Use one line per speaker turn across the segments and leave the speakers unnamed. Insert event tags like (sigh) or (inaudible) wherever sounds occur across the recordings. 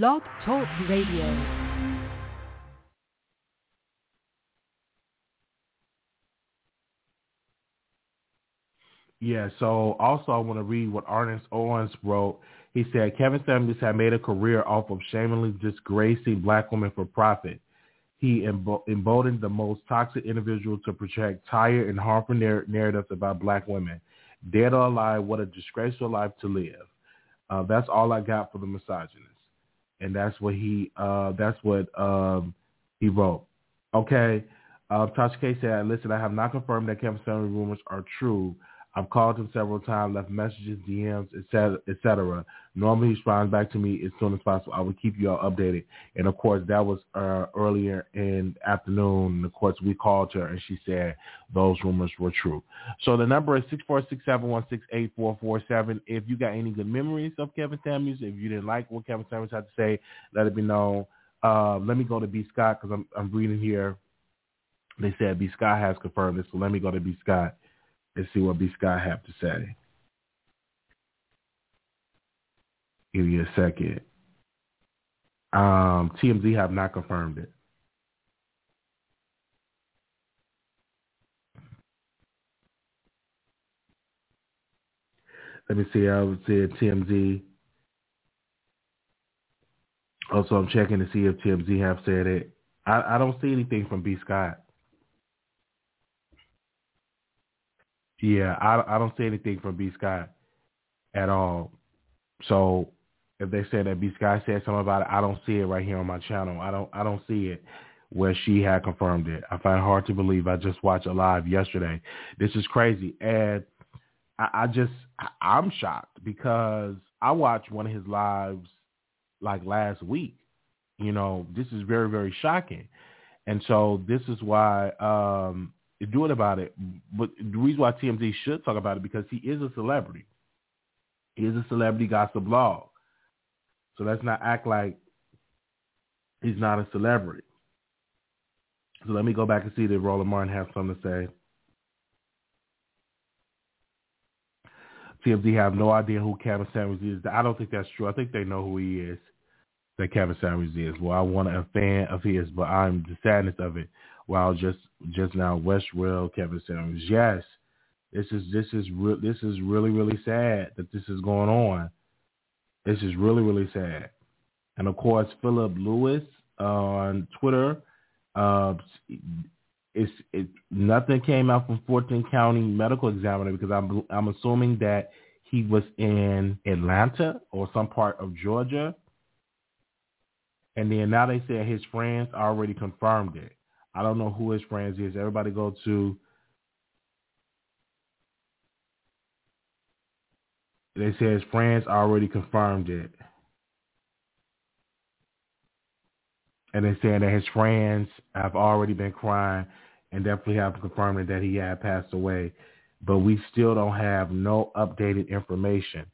Blog Talk Radio.
Yeah, so also I want to read what Ernest Owens wrote. He said Kevin Samuels had made a career off of shamelessly disgracing black women for profit. He emboldened the most toxic individual to project tired and harmful narr- narratives about black women. Dead or alive, what a disgraceful life to live. Uh, that's all I got for the misogynist, and that's what he. Uh, that's what um, he wrote. Okay, uh, Tasha K said, "Listen, I have not confirmed that Kevin Samuels rumors are true." I've called him several times, left messages, DMs, etc., etc. Normally he responds back to me as soon as possible. I will keep you all updated. And of course, that was uh, earlier in afternoon. And of course, we called her and she said those rumors were true. So the number is six four six seven one six eight four four seven. If you got any good memories of Kevin Samuels, if you didn't like what Kevin Samuels had to say, let it be known. Uh, let me go to B Scott because I'm I'm reading here. They said B Scott has confirmed this, so let me go to B Scott and see what B Scott have to say. Give you a second. Um, TMZ have not confirmed it. Let me see. I would say TMZ. Also, I'm checking to see if TMZ have said it. I, I don't see anything from B Scott. Yeah, I, I don't see anything from B Scott at all. So if they say that B Scott said something about it, I don't see it right here on my channel. I don't I don't see it where she had confirmed it. I find it hard to believe. I just watched a live yesterday. This is crazy, and I, I just I'm shocked because I watched one of his lives like last week. You know, this is very very shocking, and so this is why um, doing about it. But the reason why TMZ should talk about it because he is a celebrity. He is a celebrity gossip blog. So let's not act like he's not a celebrity. So let me go back and see that Roland Martin has something to say. TMZ have no idea who Kevin Samuels is. I don't think that's true. I think they know who he is, that Kevin Samuels is. Well, I want a fan of his, but I'm the sadness of it Wow, just just now Westwell, Kevin Samuels. Yes, this is this is re- this is really really sad that this is going on. This is really really sad. And of course, Philip Lewis on Twitter. Uh, it's it nothing came out from Fulton County Medical Examiner because I'm I'm assuming that he was in Atlanta or some part of Georgia. And then now they said his friends already confirmed it. I don't know who his friends is. Everybody go to they say his friends already confirmed it. And they're saying that his friends have already been crying and definitely have confirmed that he had passed away. But we still don't have no updated information.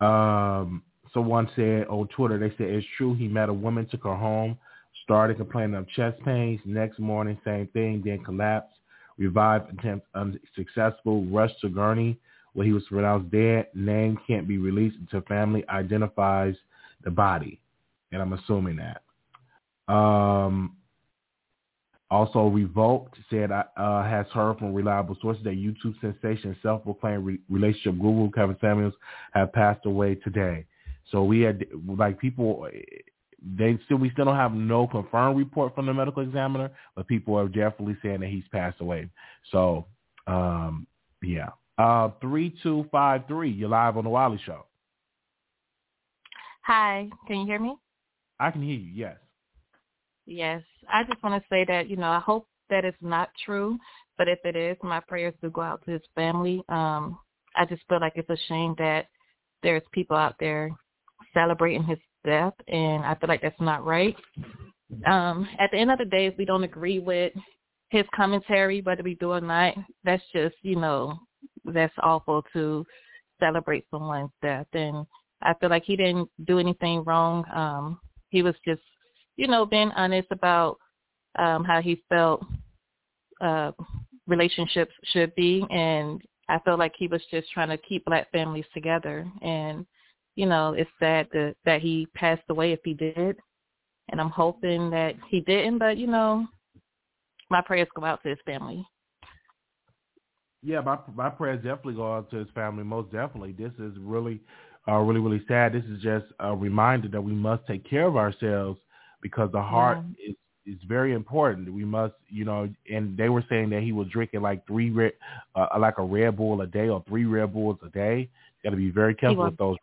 Um, someone said on Twitter, they said it's true he met a woman, took her home, Started complaining of chest pains. Next morning, same thing. Then collapsed. Revived attempt unsuccessful. Rushed to Gurney where he was pronounced dead. Name can't be released until family identifies the body. And I'm assuming that. Um, also, Revoked said uh, has heard from reliable sources that YouTube sensation self-proclaimed re- relationship guru Kevin Samuels have passed away today. So we had like people they still we still don't have no confirmed report from the medical examiner, but people are definitely saying that he's passed away. So um, yeah. Uh three two five three, you're live on the Wiley Show.
Hi, can you hear me?
I can hear you, yes.
Yes. I just want to say that, you know, I hope that it's not true, but if it is, my prayers do go out to his family. Um, I just feel like it's a shame that there's people out there celebrating his death, and I feel like that's not right. Um, at the end of the day, if we don't agree with his commentary, whether we do or not, that's just you know that's awful to celebrate someone's death. And I feel like he didn't do anything wrong. Um, he was just you know being honest about um, how he felt uh, relationships should be, and I felt like he was just trying to keep black families together and you know, it's sad that that he passed away if he did. And I'm hoping that he didn't, but you know, my prayers go out to his family.
Yeah, my my prayers definitely go out to his family. Most definitely, this is really, uh, really, really sad. This is just a reminder that we must take care of ourselves because the heart yeah. is is very important. We must, you know, and they were saying that he was drinking like three uh, like a Red Bull a day or three Red Bulls a day. Got to be very careful with those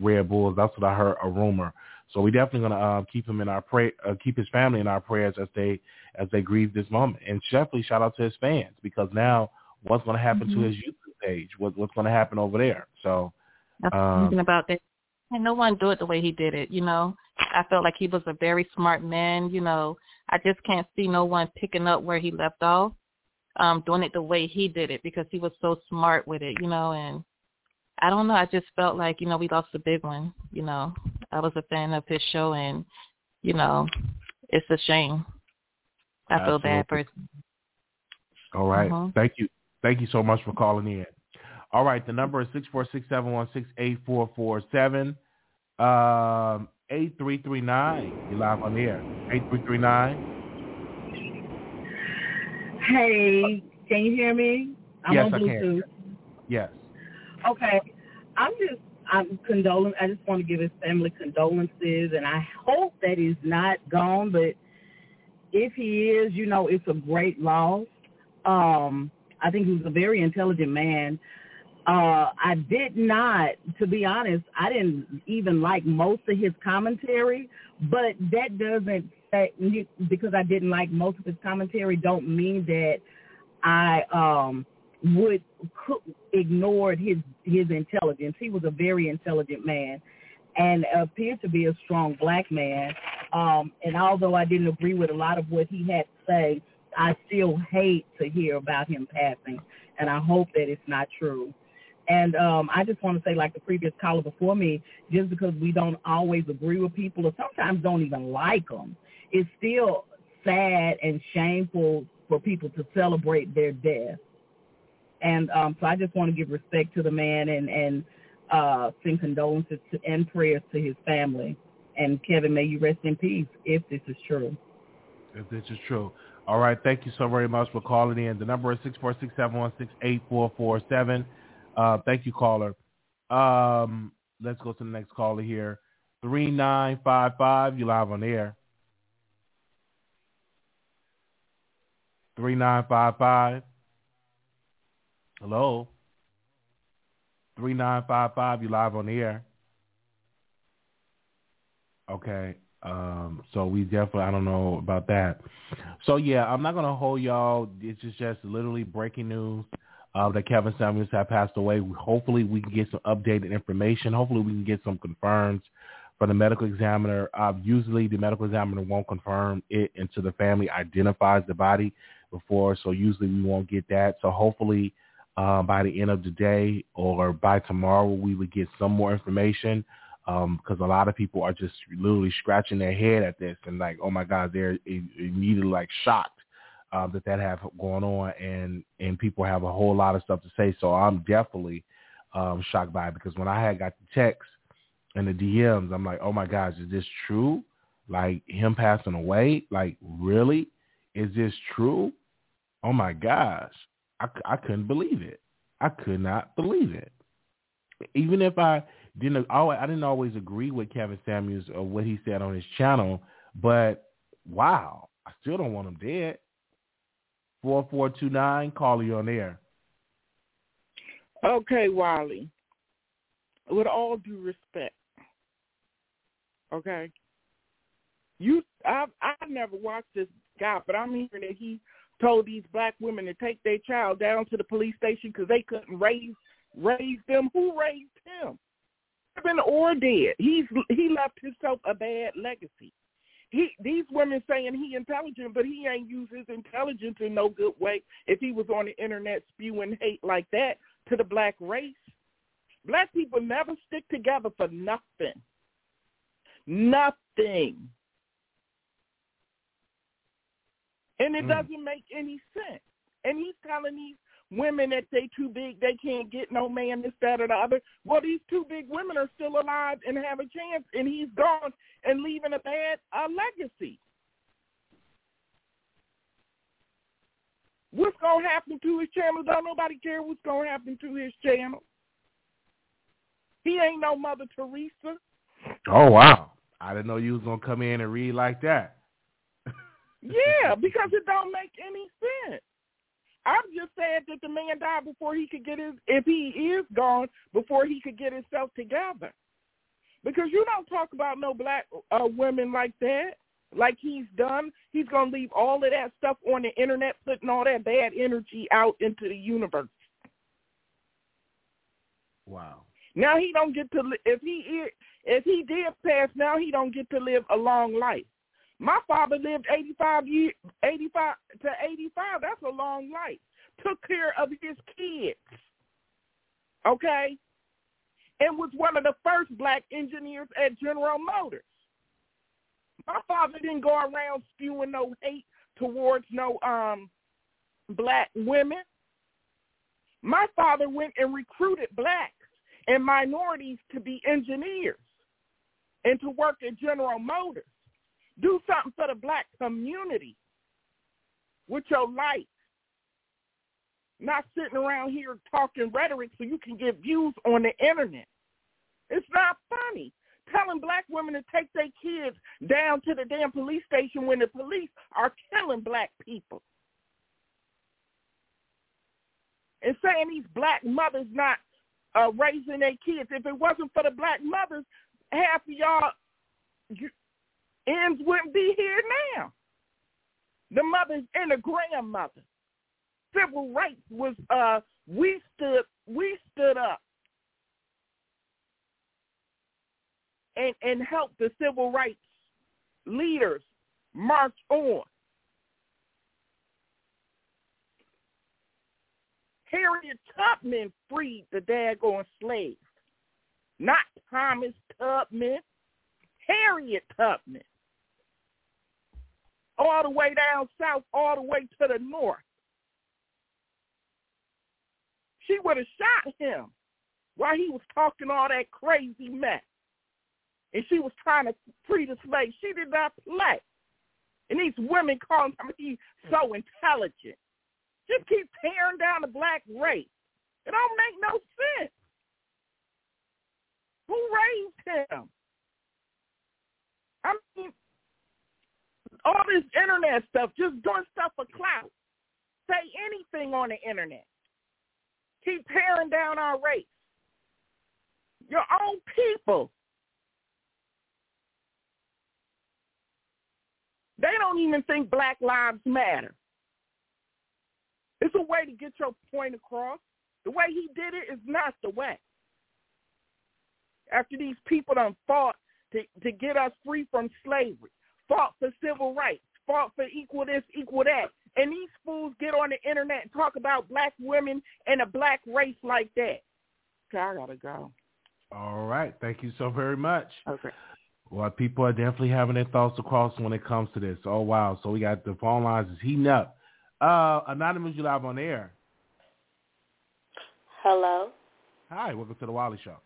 Red Bulls. That's what I heard a rumor. So we definitely gonna uh, keep him in our pray, uh, keep his family in our prayers as they as they grieve this moment. And definitely shout out to his fans because now what's going to happen mm-hmm. to his YouTube page? What, what's going to happen over there? So
um, thinking about that. And no one do it the way he did it. You know, I felt like he was a very smart man. You know, I just can't see no one picking up where he left off, um, doing it the way he did it because he was so smart with it. You know, and I don't know. I just felt like you know we lost a big one. You know, I was a fan of his show, and you know, it's a shame. I Absolutely. feel bad for.
All right. uh-huh. Thank you. Thank you so much for calling in. All right, the number is six four six seven one six eight four four seven. Um, eight three three nine. You live on the air. Eight three three nine.
Hey, can you hear me? I'm
yes,
on Bluetooth.
I can. Yes.
Okay. I'm just I'm condoling I just want to give his family condolences and I hope that he's not gone, but if he is, you know, it's a great loss. Um I think he was a very intelligent man. Uh, I did not, to be honest, I didn't even like most of his commentary, but that doesn't, that, because I didn't like most of his commentary, don't mean that I um, would ignore his his intelligence. He was a very intelligent man and appeared to be a strong black man. Um, and although I didn't agree with a lot of what he had to say, I still hate to hear about him passing, and I hope that it's not true. And um, I just want to say, like the previous caller before me, just because we don't always agree with people or sometimes don't even like them, it's still sad and shameful for people to celebrate their death. And um, so I just want to give respect to the man and, and uh, send condolences to, and prayers to his family. And Kevin, may you rest in peace if this is true.
If this is true. All right. Thank you so very much for calling in. The number is six four six seven one six eight four four seven. Uh, thank you, caller. Um, let's go to the next caller here. 3955, you live on air. 3955. Hello? 3955, you live on the air. Okay. Um, so we definitely, I don't know about that. So yeah, I'm not gonna hold y'all. It's just, just literally breaking news uh, that Kevin Samuels had passed away. Hopefully, we can get some updated information. Hopefully, we can get some confirms from the medical examiner. Uh, usually, the medical examiner won't confirm it until the family identifies the body before. So usually, we won't get that. So hopefully. Uh, by the end of the day or by tomorrow, we would get some more information because um, a lot of people are just literally scratching their head at this and like, oh my God, they're immediately like shocked uh, that that have going on, and and people have a whole lot of stuff to say. So I'm definitely um, shocked by it because when I had got the text and the DMs, I'm like, oh my gosh, is this true? Like him passing away? Like really? Is this true? Oh my gosh, I, I couldn't believe it. I could not believe it. Even if I didn't I didn't always agree with Kevin Samuels or what he said on his channel, but wow, I still don't want him dead. Four four two nine, call you on air.
Okay, Wiley. With all due respect, okay. You, I've I've never watched this guy, but I'm hearing that he told these black women to take their child down to the police station because they couldn't raise raise them. Who raised him? been or dead. He's he left himself a bad legacy. He these women saying he intelligent, but he ain't used his intelligence in no good way. If he was on the internet spewing hate like that to the black race, black people never stick together for nothing. Nothing. And it mm. doesn't make any sense. And he's telling these women that they too big, they can't get no man, this, that, or the other. Well, these two big women are still alive and have a chance, and he's gone and leaving a bad uh, legacy. What's going to happen to his channel? Don't nobody care what's going to happen to his channel. He ain't no Mother Teresa.
Oh, wow. I didn't know you was going to come in and read like that.
Yeah, because it don't make any sense. I'm just saying that the man died before he could get his, if he is gone, before he could get himself together. Because you don't talk about no black uh, women like that, like he's done. He's going to leave all of that stuff on the internet, putting all that bad energy out into the universe.
Wow.
Now he don't get to, if he if he did pass, now he don't get to live a long life. My father lived 85 years, 85 to 85. That's a long life. Took care of his kids. Okay? And was one of the first black engineers at General Motors. My father didn't go around spewing no hate towards no um black women. My father went and recruited blacks and minorities to be engineers and to work at General Motors. Do something for the black community with your life. Not sitting around here talking rhetoric so you can get views on the internet. It's not funny. Telling black women to take their kids down to the damn police station when the police are killing black people. And saying these black mothers not uh, raising their kids. If it wasn't for the black mothers, half of y'all ends wouldn't be here now. The mothers and the grandmothers. Civil rights was uh we stood we stood up and and helped the civil rights leaders march on. Harriet Tubman freed the daggone slaves, not Thomas Tubman. Harriet Tubman all the way down south, all the way to the north. She would have shot him while he was talking all that crazy mess. And she was trying to free the slave. She did not play. And these women calling him he's so intelligent. Just keep tearing down the black race. It don't make no sense. Who raised him? I mean, all this internet stuff, just doing stuff for clout. Say anything on the internet. Keep tearing down our race. Your own people. They don't even think Black Lives Matter. It's a way to get your point across. The way he did it is not the way. After these people done fought to, to get us free from slavery, fought for civil rights, fought for equal this, equal that. And these fools get on the internet and talk about black women and a black race like that. Okay, I gotta go.
All right. Thank you so very much.
Okay.
Well, people are definitely having their thoughts across when it comes to this. Oh wow. So we got the phone lines is heating up. Uh Anonymous, you live on air.
Hello.
Hi, welcome to the Wiley Show.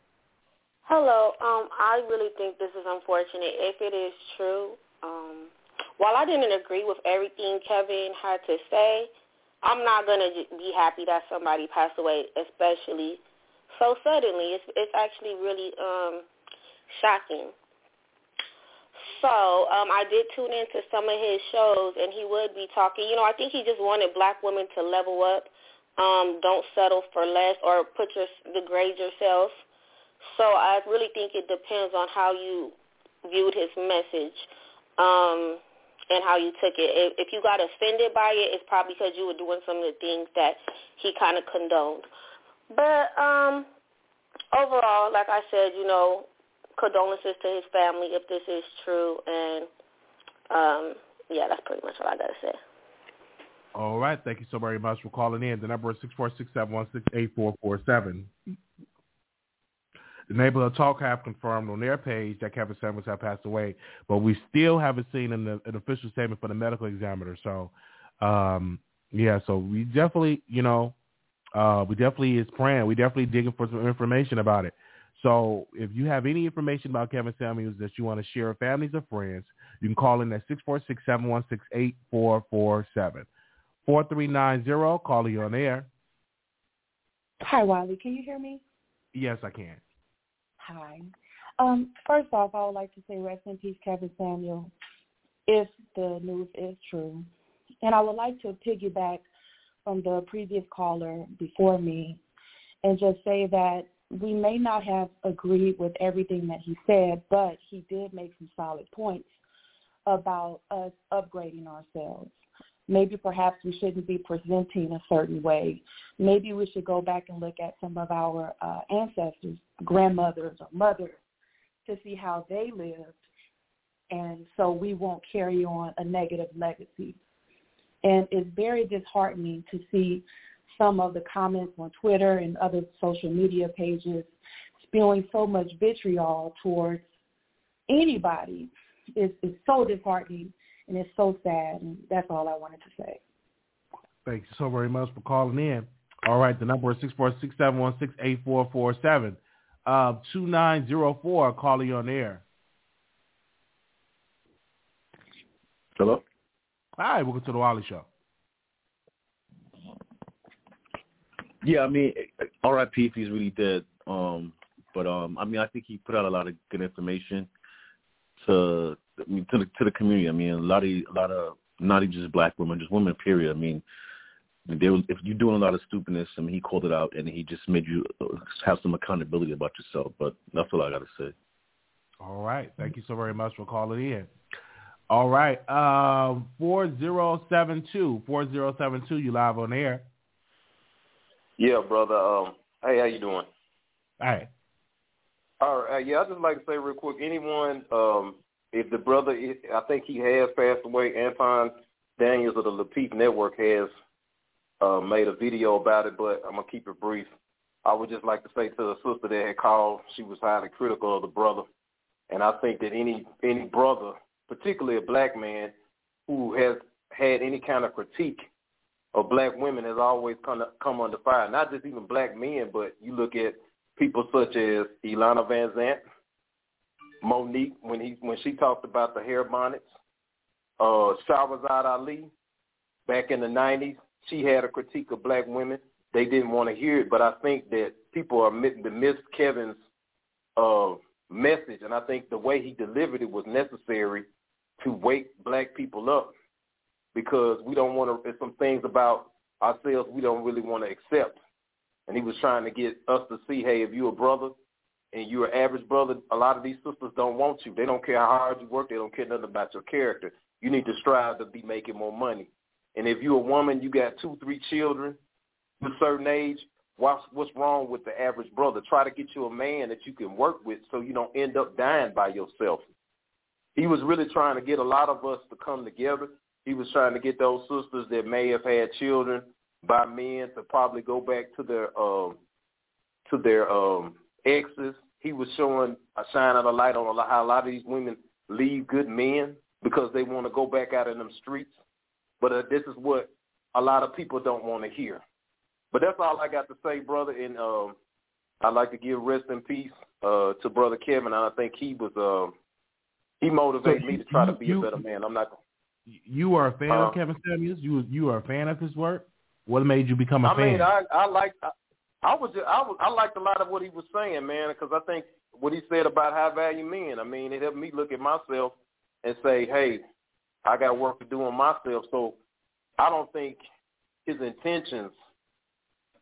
Hello. Um, I really think this is unfortunate. If it is true, um, while I didn't agree with everything Kevin had to say, I'm not gonna be happy that somebody passed away, especially so suddenly. It's it's actually really um shocking. So um, I did tune into some of his shows, and he would be talking. You know, I think he just wanted black women to level up, um, don't settle for less, or put your degrade yourself. So I really think it depends on how you viewed his message um, and how you took it. If, if you got offended by it, it's probably because you were doing some of the things that he kind of condoned. But um, overall, like I said, you know, condolences to his family if this is true, and um, yeah, that's pretty much all I got to say.
All right. Thank you so very much for calling in. The number is six four six seven one six eight four four seven. The Neighborhood Talk have confirmed on their page that Kevin Samuels had passed away, but we still haven't seen an, an official statement from the medical examiner. So, um, yeah, so we definitely, you know, uh, we definitely is praying. We definitely digging for some information about it. So if you have any information about Kevin Samuels that you want to share with families or friends, you can call in at 646-716-8447. 4390, call you on air.
Hi, Wiley. Can you hear me?
Yes, I can.
Hi. Um, first off, I would like to say rest in peace, Kevin Samuel, if the news is true. And I would like to piggyback from the previous caller before me and just say that we may not have agreed with everything that he said, but he did make some solid points about us upgrading ourselves. Maybe perhaps we shouldn't be presenting a certain way. Maybe we should go back and look at some of our uh, ancestors, grandmothers or mothers, to see how they lived, and so we won't carry on a negative legacy. And it's very disheartening to see some of the comments on Twitter and other social media pages spewing so much vitriol towards anybody. It's, it's so disheartening and it's so sad. And that's all I wanted to say.
Thank you so very much for calling in. All right, the number is six four six seven one six eight four four seven. Uh, two nine zero four. Calling you on air.
Hello.
Hi, welcome to the Wiley Show.
Yeah, I mean, R.I.P. if he's really dead. Um, but um, I mean, I think he put out a lot of good information to I mean, to the to the community. I mean, a lot of a lot of not even just black women, just women. Period. I mean, there was, if you're doing a lot of stupidness, I mean, he called it out and he just made you have some accountability about yourself. But that's all I got to say.
All right. Thank you so very much for calling in. All right. Um, 4072. 4072, you live on air.
Yeah, brother. Um, hey, how you doing?
All right.
All right. Yeah, I'd just like to say real quick, anyone, um, if the brother, I think he has passed away, Anton Daniels of the Lapeef Network has uh, made a video about it, but I'm to keep it brief. I would just like to say to the sister that had called, she was highly critical of the brother. And I think that any any brother, particularly a black man, who has had any kind of critique of black women has always come come under fire. Not just even black men, but you look at people such as Iyanla Van Vanzant, Monique when he when she talked about the hair bonnets, uh, Shahrazad Ali back in the '90s. She had a critique of black women. They didn't want to hear it, but I think that people are to miss Kevin's uh, message, and I think the way he delivered it was necessary to wake black people up because we don't want to. There's some things about ourselves we don't really want to accept. And he was trying to get us to see, hey, if you're a brother and you're an average brother, a lot of these sisters don't want you. They don't care how hard you work. They don't care nothing about your character. You need to strive to be making more money. And if you're a woman, you got two, three children, a certain age, what's what's wrong with the average brother? Try to get you a man that you can work with so you don't end up dying by yourself. He was really trying to get a lot of us to come together he was trying to get those sisters that may have had children by men to probably go back to their um to their um exes. He was showing a shining a light on how a lot of these women leave good men because they want to go back out in them streets. But uh, this is what a lot of people don't want to hear. But that's all I got to say, brother. And um, I'd like to give rest in peace uh, to brother Kevin. I think he was uh, he motivated so me to try
you,
to be
you,
a better man. I'm not
you are a fan
uh,
of Kevin Samuels. You you are a fan of his work. What made you become a
I
fan?
I mean, I I like I, I was I was I liked a lot of what he was saying, man, because I think what he said about high value men. I mean, it helped me look at myself and say, hey, I got work to do on myself. So I don't think his intentions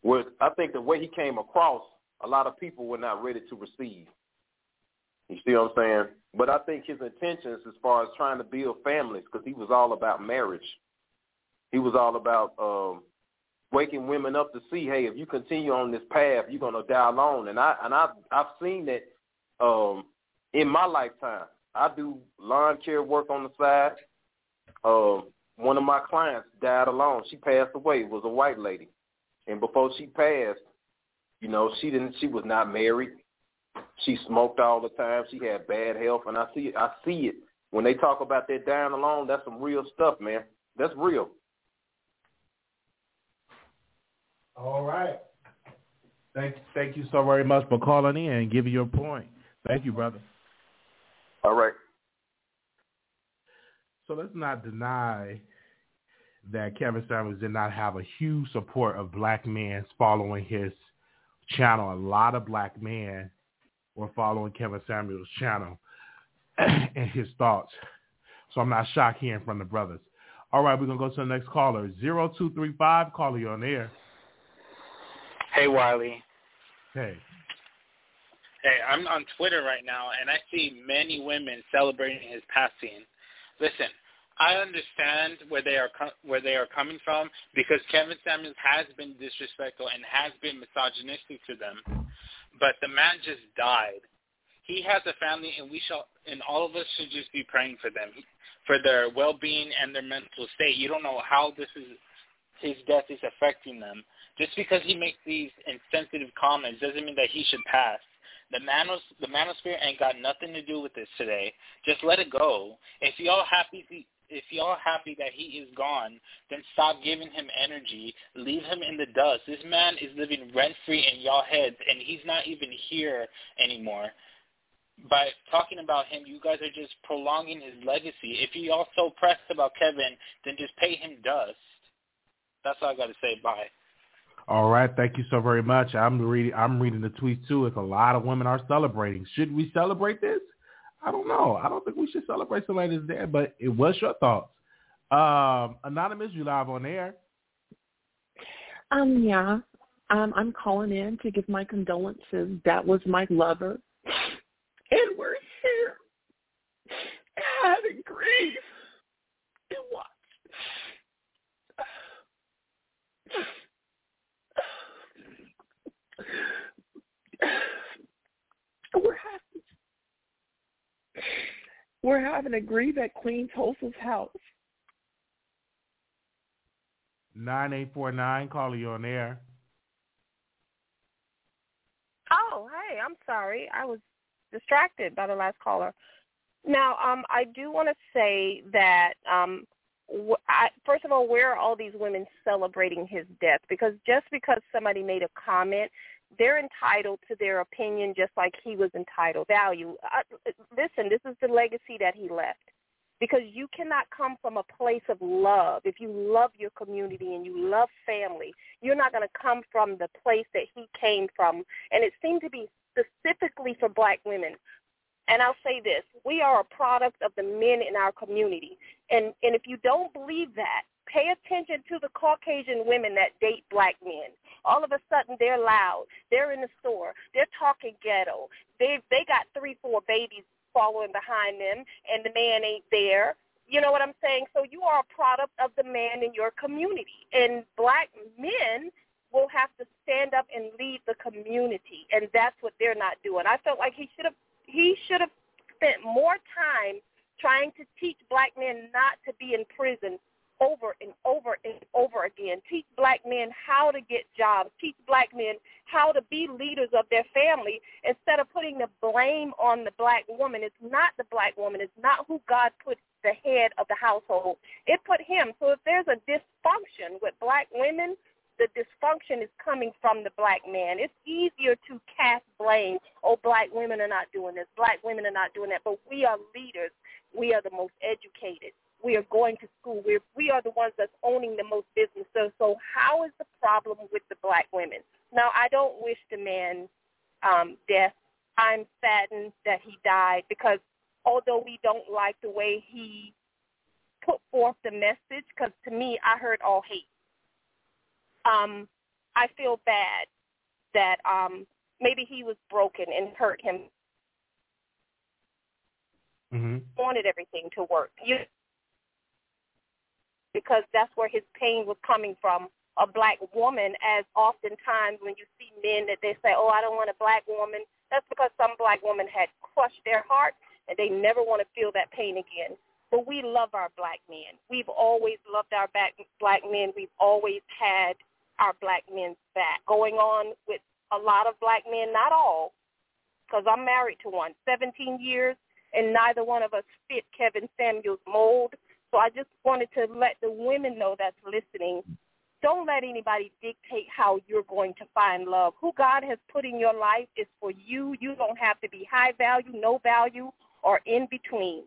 were. I think the way he came across, a lot of people were not ready to receive. You see what I'm saying? But I think his intentions as far as trying to build families, because he was all about marriage. He was all about um, waking women up to see, hey, if you continue on this path, you're gonna die alone. And I and I I've seen that um, in my lifetime. I do lawn care work on the side. Um, one of my clients died alone. She passed away. Was a white lady, and before she passed, you know, she didn't. She was not married. She smoked all the time. She had bad health, and I see I see it when they talk about that dying alone. That's some real stuff, man. That's real.
All right. Thank, thank you so very much for calling in and giving your point. Thank you, brother.
All right.
So let's not deny that Kevin Samuels did not have a huge support of black men following his channel. A lot of black men were following Kevin Samuels' channel (clears throat) and his thoughts. So I'm not shocked hearing from the brothers. All right, we're going to go to the next caller. 0235, caller, you on air.
Hey, Wiley.
Hey.
Hey, I'm on Twitter right now, and I see many women celebrating his passing. Listen, I understand where they are co- where they are coming from because Kevin Samuels has been disrespectful and has been misogynistic to them. But the man just died. He has a family, and we shall, and all of us should just be praying for them, for their well-being and their mental state. You don't know how this is, his death is affecting them. Just because he makes these insensitive comments doesn't mean that he should pass. The manos the manosphere ain't got nothing to do with this today. Just let it go. If y'all happy if y'all happy that he is gone, then stop giving him energy. Leave him in the dust. This man is living rent free in y'all heads and he's not even here anymore. By talking about him, you guys are just prolonging his legacy. If you all so pressed about Kevin, then just pay him dust. That's all I got to say. Bye.
All right, thank you so very much. I'm reading. I'm reading the tweets too. It's a lot of women are celebrating. Should we celebrate this? I don't know. I don't think we should celebrate somebody that's dead. But it was your thoughts. Um, Anonymous, you live on air.
Um, yeah. Um, I'm calling in to give my condolences. That was my lover, and we're here having grief and what we're having we're having a grieve at Queen Tulsa's house.
Nine eight four nine, call you on air.
Oh, hey, I'm sorry. I was distracted by the last caller. Now, um, I do want to say that um, wh- I, first of all, where are all these women celebrating his death? Because just because somebody made a comment they're entitled to their opinion just like he was entitled value. I, listen, this is the legacy that he left. Because you cannot come from a place of love. If you love your community and you love family, you're not going to come from the place that he came from. And it seemed to be specifically for black women. And I'll say this, we are a product of the men in our community. And and if you don't believe that, pay attention to the Caucasian women that date black men. All of a sudden they're loud. They're in the store. They're talking ghetto. They they got three, four babies following behind them and the man ain't there. You know what I'm saying? So you are a product of the man in your community. And black men will have to stand up and lead the community and that's what they're not doing. I felt like he should have he should have spent more time trying to teach black men not to be in prison over and over and over again. Teach black men how to get jobs. Teach black men how to be leaders of their family instead of putting the blame on the black woman. It's not the black woman. It's not who God put the head of the household. It put him. So if there's a dysfunction with black women, the dysfunction is coming from the black man. It's easier to cast blame. Oh, black women are not doing this. Black women are not doing that. But we are leaders. We are the most educated we are going to school. We're, we are the ones that's owning the most business. So, so how is the problem with the black women? Now, I don't wish the man um, death. I'm saddened that he died because although we don't like the way he put forth the message, because to me, I heard all hate. Um, I feel bad that um, maybe he was broken and hurt him.
Mm-hmm.
Wanted everything to work. You because that's where his pain was coming from a black woman as oftentimes when you see men that they say, oh, I don't want a black woman, that's because some black woman had crushed their heart and they never want to feel that pain again. But we love our black men. We've always loved our back, black men. We've always had our black men's back. Going on with a lot of black men, not all, because I'm married to one, 17 years, and neither one of us fit Kevin Samuel's mold so I just wanted to let the women know that's listening don't let anybody dictate how you're going to find love. Who God has put in your life is for you. You don't have to be high value, no value, or in between.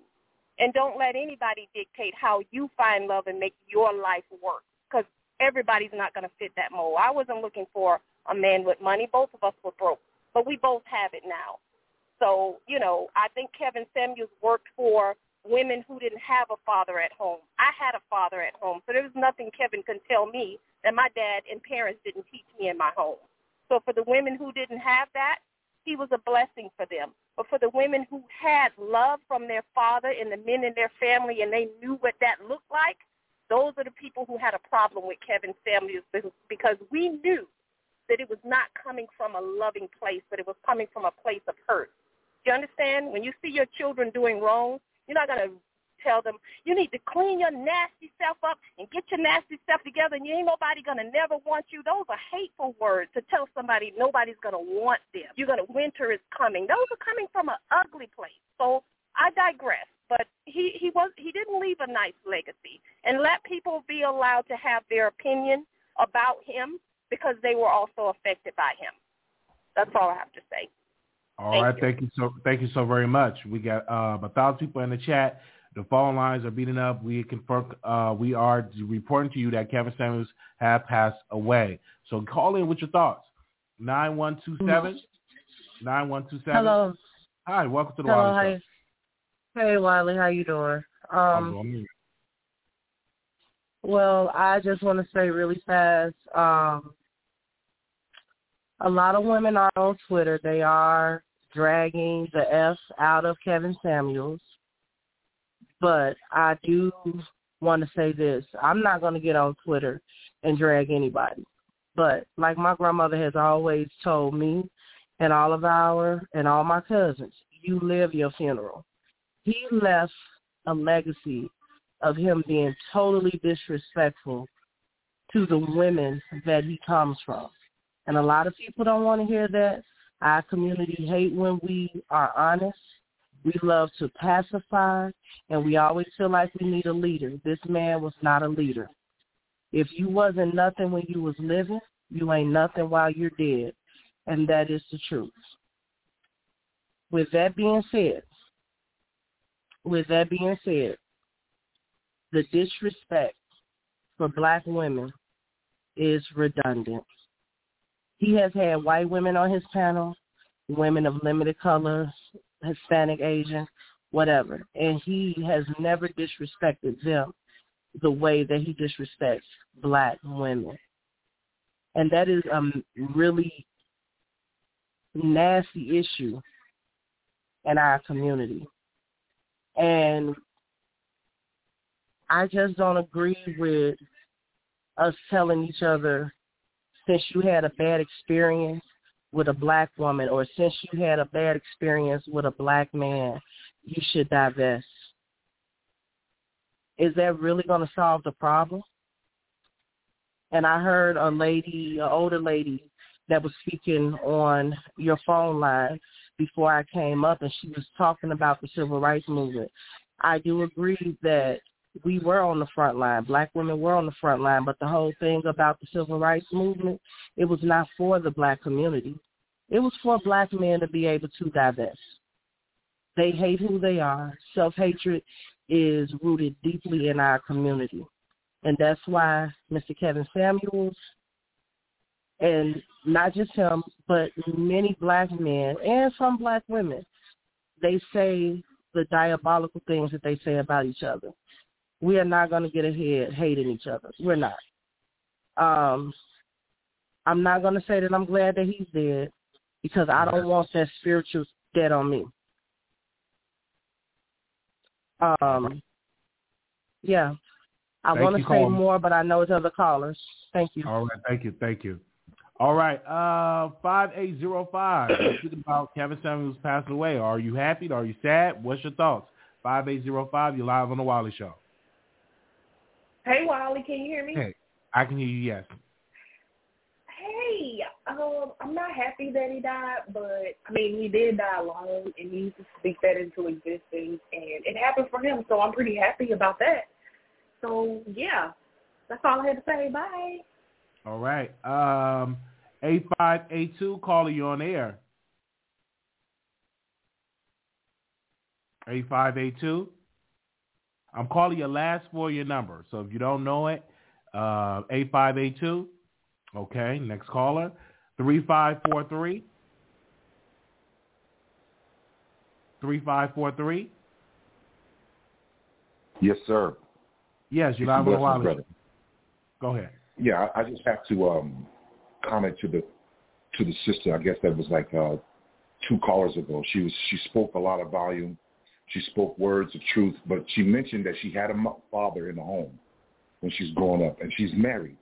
And don't let anybody dictate how you find love and make your life work because everybody's not going to fit that mold. I wasn't looking for a man with money. Both of us were broke, but we both have it now. So, you know, I think Kevin Samuels worked for women who didn't have a father at home. I had a father at home, so there was nothing Kevin can tell me that my dad and parents didn't teach me in my home. So for the women who didn't have that, he was a blessing for them. But for the women who had love from their father and the men in their family and they knew what that looked like, those are the people who had a problem with Kevin's family because we knew that it was not coming from a loving place, but it was coming from a place of hurt. Do you understand? When you see your children doing wrong, you're not going to tell them, you need to clean your nasty self up and get your nasty stuff together and you ain't nobody going to never want you. Those are hateful words to tell somebody nobody's going to want them. You're going to, winter is coming. Those are coming from an ugly place. So I digress. But he, he was he didn't leave a nice legacy. And let people be allowed to have their opinion about him because they were also affected by him. That's all I have to say.
All thank right, you. thank you so thank you so very much. We got uh, a thousand people in the chat. The phone lines are beating up. We confirm uh, we are reporting to you that Kevin Samuels have passed away. So call in with your thoughts. Nine one two seven. Nine one two seven.
Hello.
Hi, welcome to the
Hello,
Wiley
Show. Hey Wiley, how you doing? Um, well, I just want to say really fast. Um, a lot of women are on Twitter. They are dragging the F out of Kevin Samuels. But I do want to say this. I'm not going to get on Twitter and drag anybody. But like my grandmother has always told me and all of our and all my cousins, you live your funeral. He left a legacy of him being totally disrespectful to the women that he comes from. And a lot of people don't want to hear that. Our community hate when we are honest we love to pacify, and we always feel like we need a leader. This man was not a leader. If you wasn't nothing when you was living, you ain't nothing while you're dead, and that is the truth. With that being said, with that being said, the disrespect for black women is redundant. He has had white women on his panel, women of limited colors, Hispanic, Asian, whatever. And he has never disrespected them the way that he disrespects black women. And that is a really nasty issue in our community. And I just don't agree with us telling each other since you had a bad experience with a black woman or since you had a bad experience with a black man, you should divest. Is that really going to solve the problem? And I heard a lady, an older lady, that was speaking on your phone line before I came up, and she was talking about the civil rights movement. I do agree that we were on the front line. Black women were on the front line, but the whole thing about the civil rights movement, it was not for the black community. It was for black men to be able to divest. They hate who they are. Self-hatred is rooted deeply in our community. And that's why Mr. Kevin Samuels, and not just him, but many black men and some black women, they say the diabolical things that they say about each other we are not going to get ahead hating each other. We're not. Um, I'm not going to say that I'm glad that he's dead because I don't want that spiritual dead on me. Um, yeah. I want to say more, but I know it's other callers. Thank you.
All right. Thank you. Thank you. All right. Uh, 5805. Speaking about Kevin Samuels passing away. Are you happy? Are you sad? What's your thoughts? 5805. You're live on The Wiley Show.
Hey, Wiley, can you hear me?
Hey, I can hear you. Yes.
Hey, um, I'm not happy that he died, but I mean, he did die alone, and he used to speak that into existence, and it happened for him. So I'm pretty happy about that. So yeah, that's all I had to say. Bye.
All right. Um, eight five eight two. Caller, you on air. Eight five eight two. I'm calling your last four of your number. So if you don't know it, uh, eight five eight two. Okay. Next caller. Three five four three. Three five four three.
Yes, sir.
Yes, you
Peace and
live on the. Go ahead.
Yeah, I, I just have to um, comment to the to the sister. I guess that was like uh, two callers ago. She was she spoke a lot of volume. She spoke words of truth, but she mentioned that she had a father in the home when she's growing up, and she's married.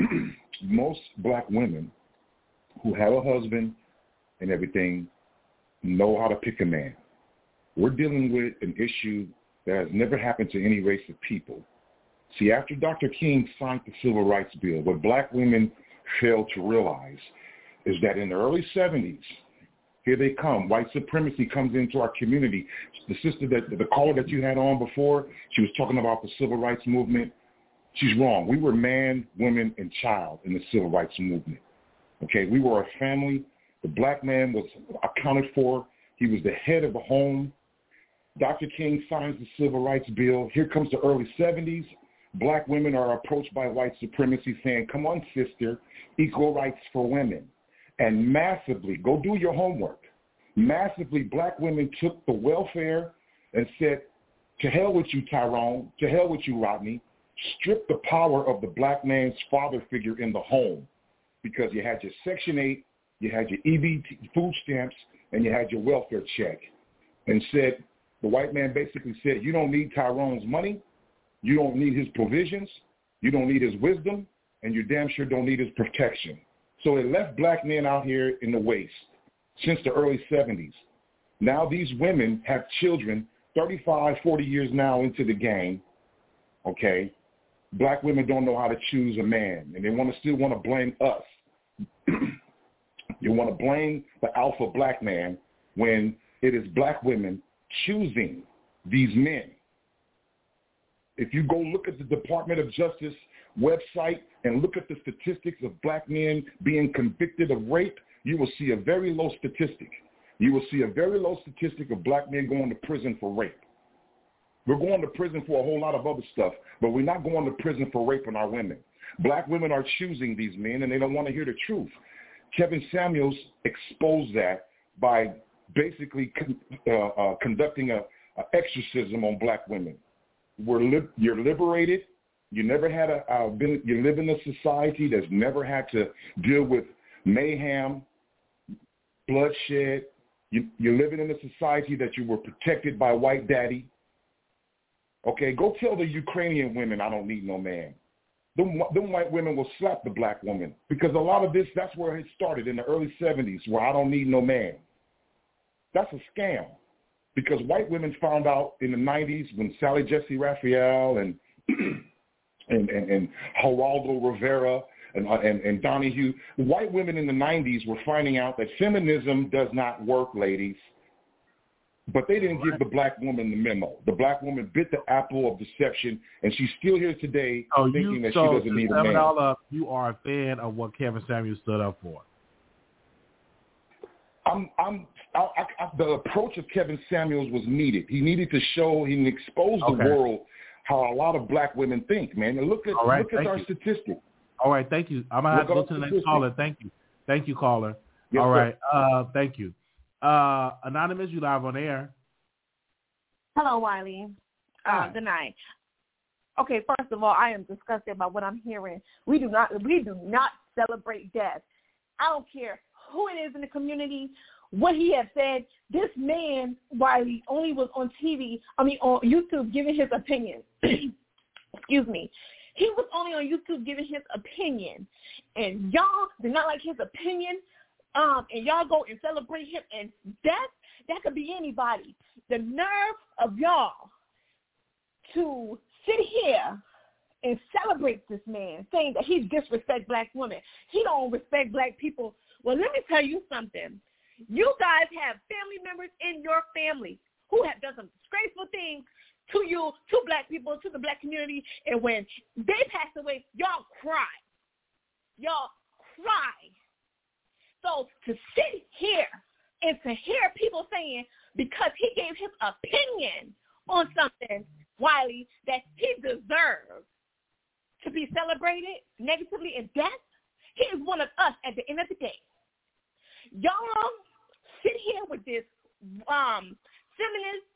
(clears throat) Most black women who have a husband and everything know how to pick a man. We're dealing with an issue that has never happened to any race of people. See, after Dr. King signed the Civil Rights Bill, what black women failed to realize is that in the early 70s, here they come. White supremacy comes into our community. The sister that the caller that you had on before, she was talking about the civil rights movement. She's wrong. We were man, woman, and child in the civil rights movement. Okay, we were a family. The black man was accounted for. He was the head of the home. Dr. King signs the Civil Rights Bill. Here comes the early 70s. Black women are approached by white supremacy saying, come on, sister, equal rights for women. And massively, go do your homework. Massively, black women took the welfare and said, to hell with you, Tyrone. To hell with you, Rodney. Strip the power of the black man's father figure in the home because you had your Section 8, you had your EBT food stamps, and you had your welfare check. And said, the white man basically said, you don't need Tyrone's money, you don't need his provisions, you don't need his wisdom, and you damn sure don't need his protection. So it left black men out here in the waste since the early 70s. Now these women have children 35, 40 years now into the game, okay? Black women don't know how to choose a man, and they want to still want to blame us. you want to blame the alpha black man when it is black women choosing these men. If you go look at the Department of Justice website and look at the statistics of black men being convicted of rape, you will see a very low statistic. You will see a very low statistic of black men going to prison for rape. We're going to prison for a whole lot of other stuff, but we're not going to prison for raping our women. Black women are choosing these men, and they don't want to hear the truth. Kevin Samuels exposed that by basically con- uh, uh, conducting a, exorcism on black women. We're li- you're liberated. You never had a uh, been. You live in a society that's never had to deal with mayhem, bloodshed. You, you're living in a society that you were protected by white daddy. Okay, go tell the Ukrainian women I don't need no man. Them, them white women will slap the black woman because a lot of this, that's where it started in the early 70s where I don't need no man. That's a scam because white women found out in the 90s when Sally Jessy Raphael and (clears throat) and, and, and Geraldo Rivera and, and, and Donahue, white women in the 90s were finding out that feminism does not work, ladies. But they didn't give the black woman the memo. The black woman bit the apple of deception, and she's still here today oh,
So
thinking
you,
that
so
she doesn't need a man.
all up, you are a fan of what Kevin Samuels stood up for.
I'm, I'm, I, I, I, the approach of Kevin Samuels was needed. He needed to show, he exposed
Okay.
the world how a lot of black women think, man. And look at
All right,
look at our
you.
statistics.
All right, thank you. I'm gonna have to go to the next caller. Thank you. Thank you, caller.
Yes,
All
sir.
right. Uh, thank you. Uh, Anonymous, you live on air.
Hello, Wiley. Uh, good night. Okay, first of all, I am disgusted by what I'm hearing. We do not we do not celebrate death. I don't care who it is in the community, what he had said. This man, while he only was on TV, I mean on YouTube giving his opinion. (clears throat) Excuse me. He was only on YouTube giving his opinion. And y'all did not like his opinion. Um, and y'all go and celebrate him and that that could be anybody. The nerve of y'all to sit here and celebrate this man, saying that he disrespect black women. He don't respect black people. Well, let me tell you something. You guys have family members in your family who have done some disgraceful things to you, to black people, to the black community, and when they pass away, y'all cry. y'all cry. So to sit here and to hear people saying because he gave his opinion on something, Wiley, that he deserves to be celebrated negatively in death, he is one of us at the end of the day. Y'all sit here with this um, feminist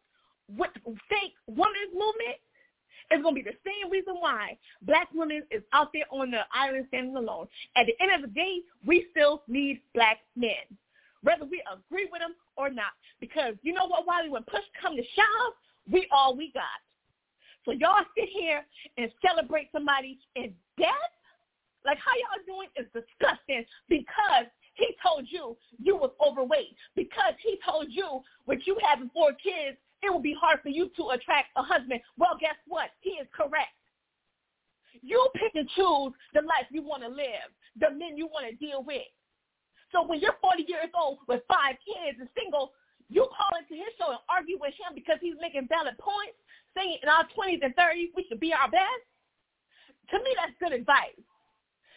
with fake women's movement it's going to be the same reason why black women is out there on the island standing alone. At the end of the day, we still need black men, whether we agree with them or not. Because you know what, Wiley, when push come to shove, we all we got. So y'all sit here and celebrate somebody in death? Like how y'all doing is disgusting because he told you you was overweight. Because he told you with you having four kids, it will be hard for you to attract a husband. Well, guess what? He is correct. You pick and choose the life you want to live, the men you want to deal with. So when you're 40 years old with five kids and single, you call into his show and argue with him because he's making valid points, saying in our 20s and 30s we should be our best. To me, that's good advice.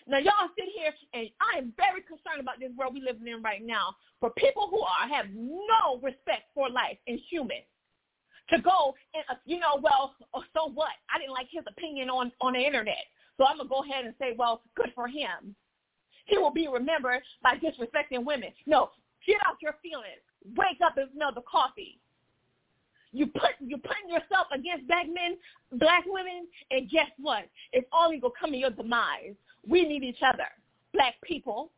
Now, y'all sit here, and I am very concerned about this world we live in right now for people who are have no respect for life and humans to go and uh, you know, well, oh, so what? I didn't like his opinion on on the internet, so I'm gonna go ahead and say, well, good for him. He will be remembered by disrespecting women. No, get out your feelings. Wake up and smell the coffee. You put you putting yourself against black men, black women, and guess what? It's only gonna come to your demise. We need each other, black people.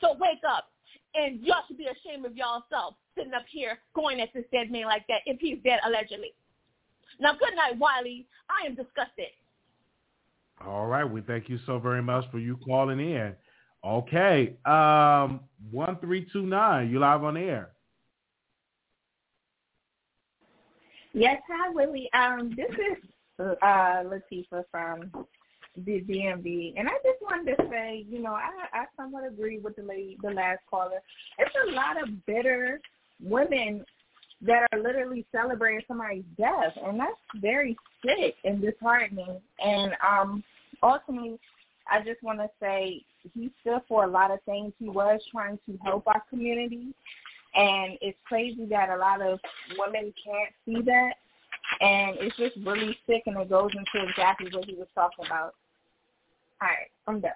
So wake up, and y'all should be ashamed of y'all self sitting up here going at this dead man like that if he's dead allegedly. Now, good night, Wiley. I am disgusted.
All right. We thank you so very much for you calling in. Okay. Um, 1329, you live on air.
Yes, hi, Willie. Um, this is uh, Latifa from the DMV, and I just wanted to say, you know, I, I somewhat agree with the lady, the last caller. It's a lot of bitter women that are literally celebrating somebody's death, and that's very sick and disheartening. And um, ultimately, I just want to say he stood for a lot of things. He was trying to help our community, and it's crazy that a lot of women can't see that. And it's just really sick, and it goes into exactly what he was talking about. All right, I'm done.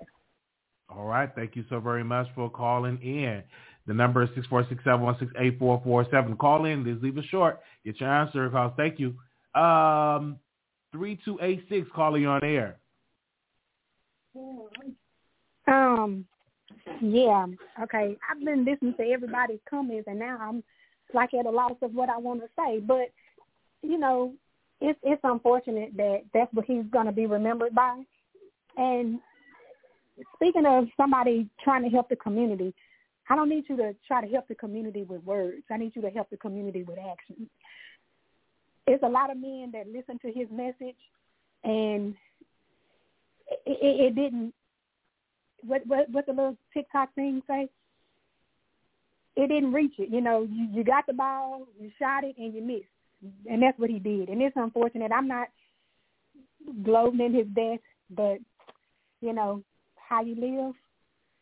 All right, thank you so very much for calling in. The number is six four six seven one six eight four four seven. Call in. Just leave it short. Get your answer. Call. Thank you. Um, three two eight six. Calling on air.
Um, yeah. Okay. I've been listening to everybody's comments, and now I'm like at a loss of what I want to say. But you know, it's it's unfortunate that that's what he's going to be remembered by. And speaking of somebody trying to help the community, I don't need you to try to help the community with words. I need you to help the community with action. There's a lot of men that listen to his message, and it, it, it didn't. What what what the little TikTok thing say? It didn't reach it. You know, you you got the ball, you shot it, and you missed, and that's what he did. And it's unfortunate. I'm not gloating in his death, but you know how you live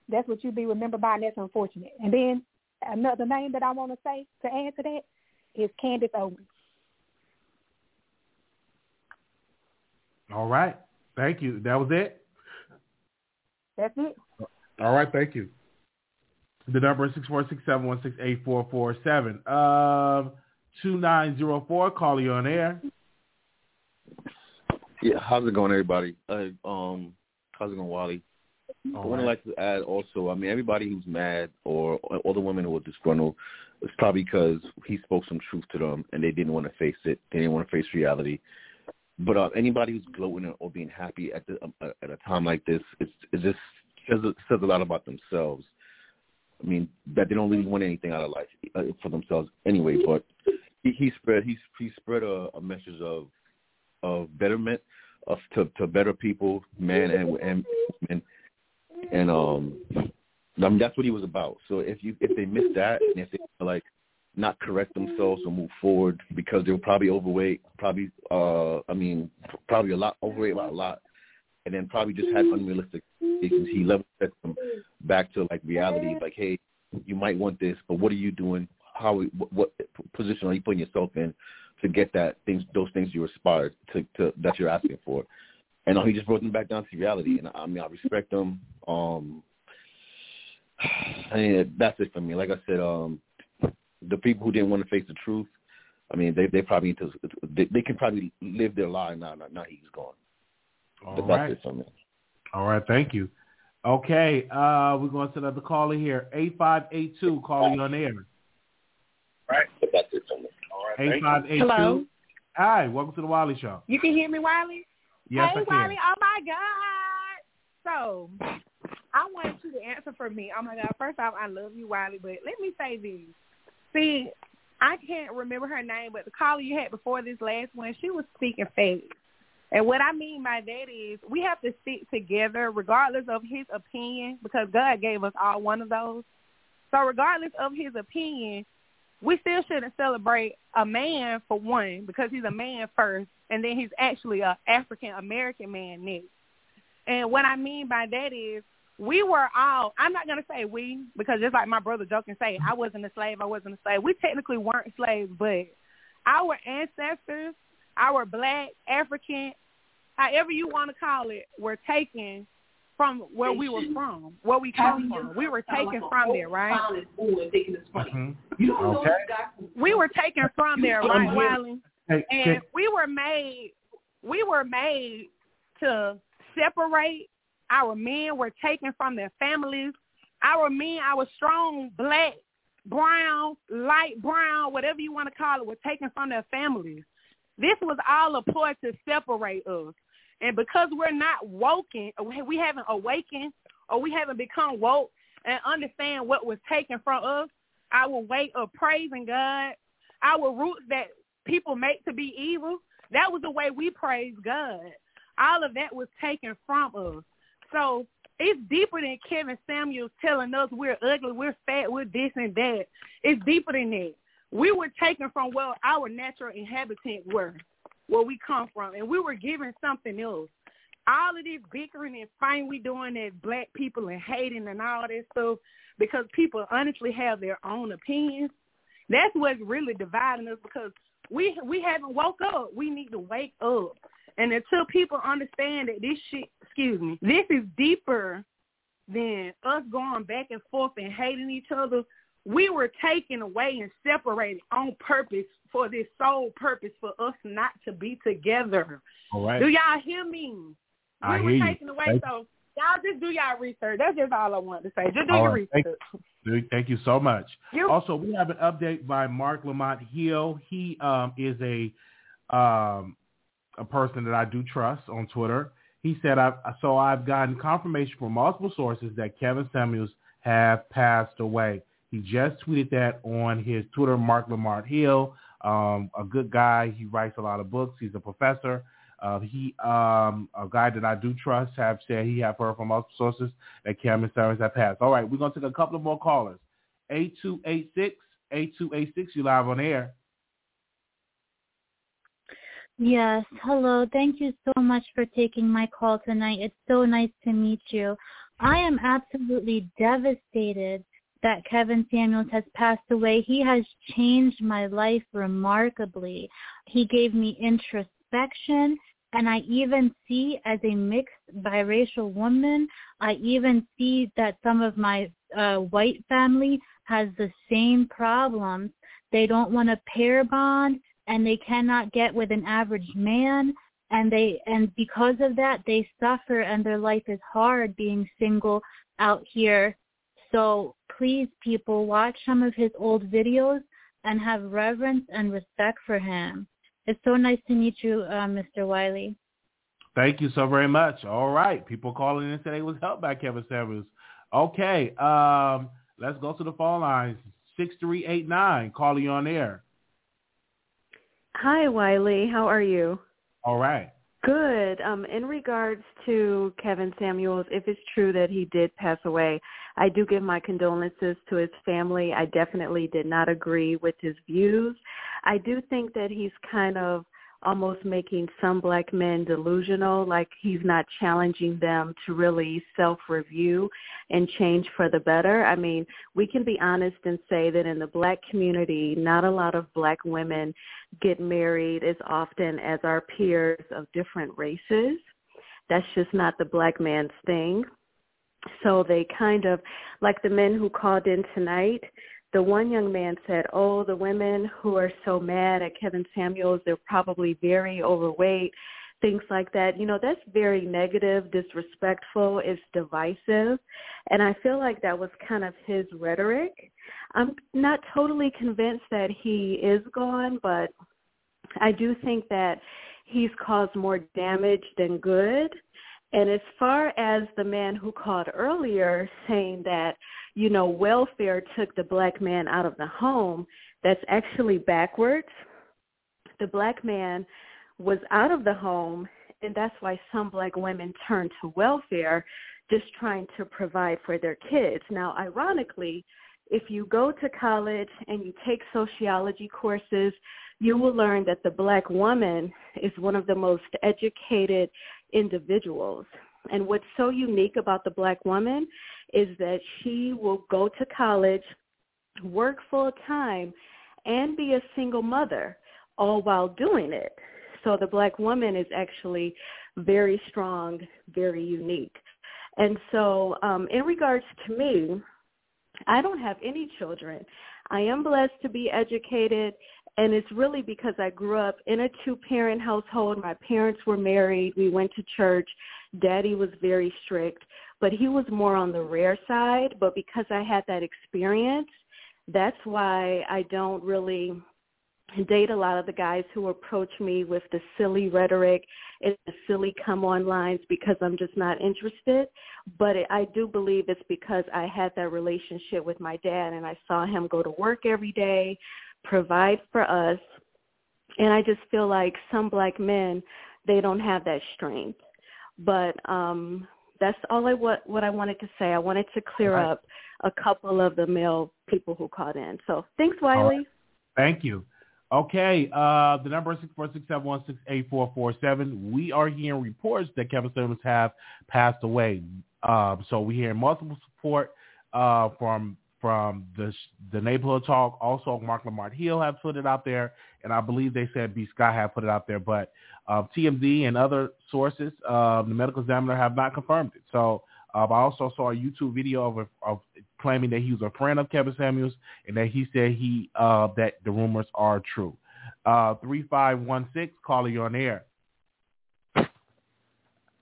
that's what you be remembered by, and that's unfortunate. And then another name that I want to say to add to that is Candace Owens.
All right. Thank you. That was it?
That's it.
All right. Thank you. The number is six four six seven one six eight four four seven. Um, two nine zero four. Call you on air.
Yeah, how's it going, everybody? Uh, um, it going, Wally? I would like to add also, I mean, everybody who's mad or, all the women who are disgruntled, it's probably because he spoke some truth to them and they didn't want to face it. They didn't want to face reality. But uh, anybody who's gloating or being happy at the, uh, at a time like this, it's, it just says, says a lot about themselves. I mean, that they don't really want anything out of life uh, for themselves anyway. But he, he spread he he spread a, a message of of betterment of to to better people, man and and women and um, I mean that's what he was about. So if you if they miss that and if they like not correct themselves or move forward because they were probably overweight, probably uh I mean probably a lot overweight by a lot, and then probably just had unrealistic he, he level them back to like reality. Like, hey, you might want this, but what are you doing? How what, what position are you putting yourself in to get that things those things you aspire to, to that you're asking for? And he just brought them back down to reality. And I mean, I respect them. Um, (sighs) I mean, that's it for me. Like I said, um, the people who didn't want to face the truth, I mean, they they probably to they, they can probably live their life now. Now, now he's gone.
All
but
right.
that's it for me.
All right, thank you. Okay, uh, we're going to another caller here. Eight five eight two, calling on air.
Right. But that's it for me.
All right.
Eight five eight
Hello?
Hi, welcome to the Wiley Show.
You can hear me, Wiley?
Yes,
hey,
I can.
Wiley. Oh, my God. So, I want you to answer for me. Oh, my God. First off, I love you, Wiley, but let me say this. See, I can't remember her name, but the caller you had before this last one, she was speaking fast. And what I mean by that is we have to stick together regardless of his opinion because God gave us all one of those. So regardless of his opinion, we still shouldn't celebrate a man for one because he's a man first and then he's actually a African American man next. And what I mean by that is we were all I'm not gonna say we because just like my brother joking say, I wasn't a slave, I wasn't a slave. We technically weren't slaves, but our ancestors, our black, African, however you want to call it, were taken from where we were from, where we come from. We were taken from there, right?
Mhm.
Okay.
Okay.
We were taken from there, right, Wiley?
Hey,
And
hey,
we were made we were made to separate our men were taken from their families. Our men, our strong black, brown, light brown, whatever you want to call it, were taken from their families. This was all a ploy to separate us. And because we're not woken, we haven't awakened or we haven't become woke and understand what was taken from us, our way of praising God, our roots that people make to be evil, that was the way we praise God. All of that was taken from us. So it's deeper than Kevin Samuels telling us we're ugly, we're fat, we're this and that. It's deeper than that. We were taken from where our natural inhabitants were, where we come from, and we were given something else. All of this bickering and fighting we doing as black people and hating and all that stuff because people honestly have their own opinions. That's what's really dividing us because we we haven't woke up. We need to wake up. And until people understand that this shit, excuse me, this is deeper than us going back and forth and hating each other. We were taken away and separated on purpose for this sole purpose for us not to be together.
All right.
Do y'all hear me?
I
we were
hear you.
taken away,
Thank
so y'all just do y'all research. That's just all I wanted to say. Just do
All
your
right.
Research.
Thank- Thank you so much.
You-
Also, we have an update by Marc Lamont Hill. He um, is a um, a person that I do trust on Twitter. He said, I've, so I've gotten confirmation from multiple sources that Kevin Samuels have passed away. He just tweeted that on his Twitter, Marc Lamont Hill, um, a good guy. He writes a lot of books. He's a professor. Uh, he, um, a guy that I do trust, have said he have heard from multiple sources that Cameron Samuels have passed. All right, we're going to take a couple of more callers. 8286, 8286, you live on air.
Yes. Hello. Thank you so much for taking my call tonight. It's so nice to meet you. I am absolutely devastated that Kevin Samuels has passed away. He has changed my life remarkably. He gave me introspection and I even see as a mixed biracial woman, I even see that some of my uh, white family has the same problems. They don't want a pair bond and they cannot get with an average man and they and because of that they suffer and their life is hard being single out here so please people watch some of his old videos and have reverence and respect for him it's so nice to meet you uh, mr wiley
Thank you so very much. All right. People calling in today was helped by Kevin Samuels. Okay. Um, let's go to the phone lines. 6389, calling you on air.
Hi, Wiley. How are you?
All right.
Good. Um, in regards to Kevin Samuels, if it's true that he did pass away, I do give my condolences to his family. I definitely did not agree with his views. I do think that he's kind of almost making some black men delusional, like he's not challenging them to really self-review and change for the better. I mean, we can be honest and say that in the black community, not a lot of black women get married as often as our peers of different races. That's just not the black man's thing. So they kind of, like the men who called in tonight, the one young man said, oh, the women who are so mad at Kevin Samuels, they're probably very overweight, things like that. You know, that's very negative, disrespectful, it's divisive. And I feel like that was kind of his rhetoric. I'm not totally convinced that he is gone, but I do think that he's caused more damage than good. And as far as the man who called earlier saying that, you know, welfare took the black man out of the home, that's actually backwards. The black man was out of the home, and that's why some black women turn to welfare, just trying to provide for their kids. Now, ironically, if you go to college and you take sociology courses, you will learn that the black woman is one of the most educated individuals. And what's so unique about the black woman is that she will go to college, work full time, and be a single mother all while doing it. So the black woman is actually very strong, very unique. And so um, in regards to me, I don't have any children. I am blessed to be educated and it's really because I grew up in a two-parent household. My parents were married. We went to church. Daddy was very strict, but he was more on the rare side. But because I had that experience, that's why I don't really date a lot of the guys who approach me with the silly rhetoric and the silly come on lines because I'm just not interested. But it, I do believe it's because I had that relationship with my dad and I saw him go to work every day provide for us. And I just feel like some black men, they don't have that strength. But um that's all I what what I wanted to say. I wanted to clear right. up a couple of the male people who called in. So thanks, Wiley. Right.
Thank you. Okay, uh, the number is six four six seven one six eight four four seven. We are hearing reports that Kevin Simmons have passed away. Um, so we hear multiple support uh, from from the the neighborhood talk. Also, Marc Lamont Hill have put it out there, and I believe they said B. Scott have put it out there. But uh, and other sources, uh, the medical examiner, have not confirmed it. So uh, I also saw a YouTube video of, of claiming that he was a friend of Kevin Samuels and that he said he uh, that the rumors are true. Uh, three five one six, caller, you on air.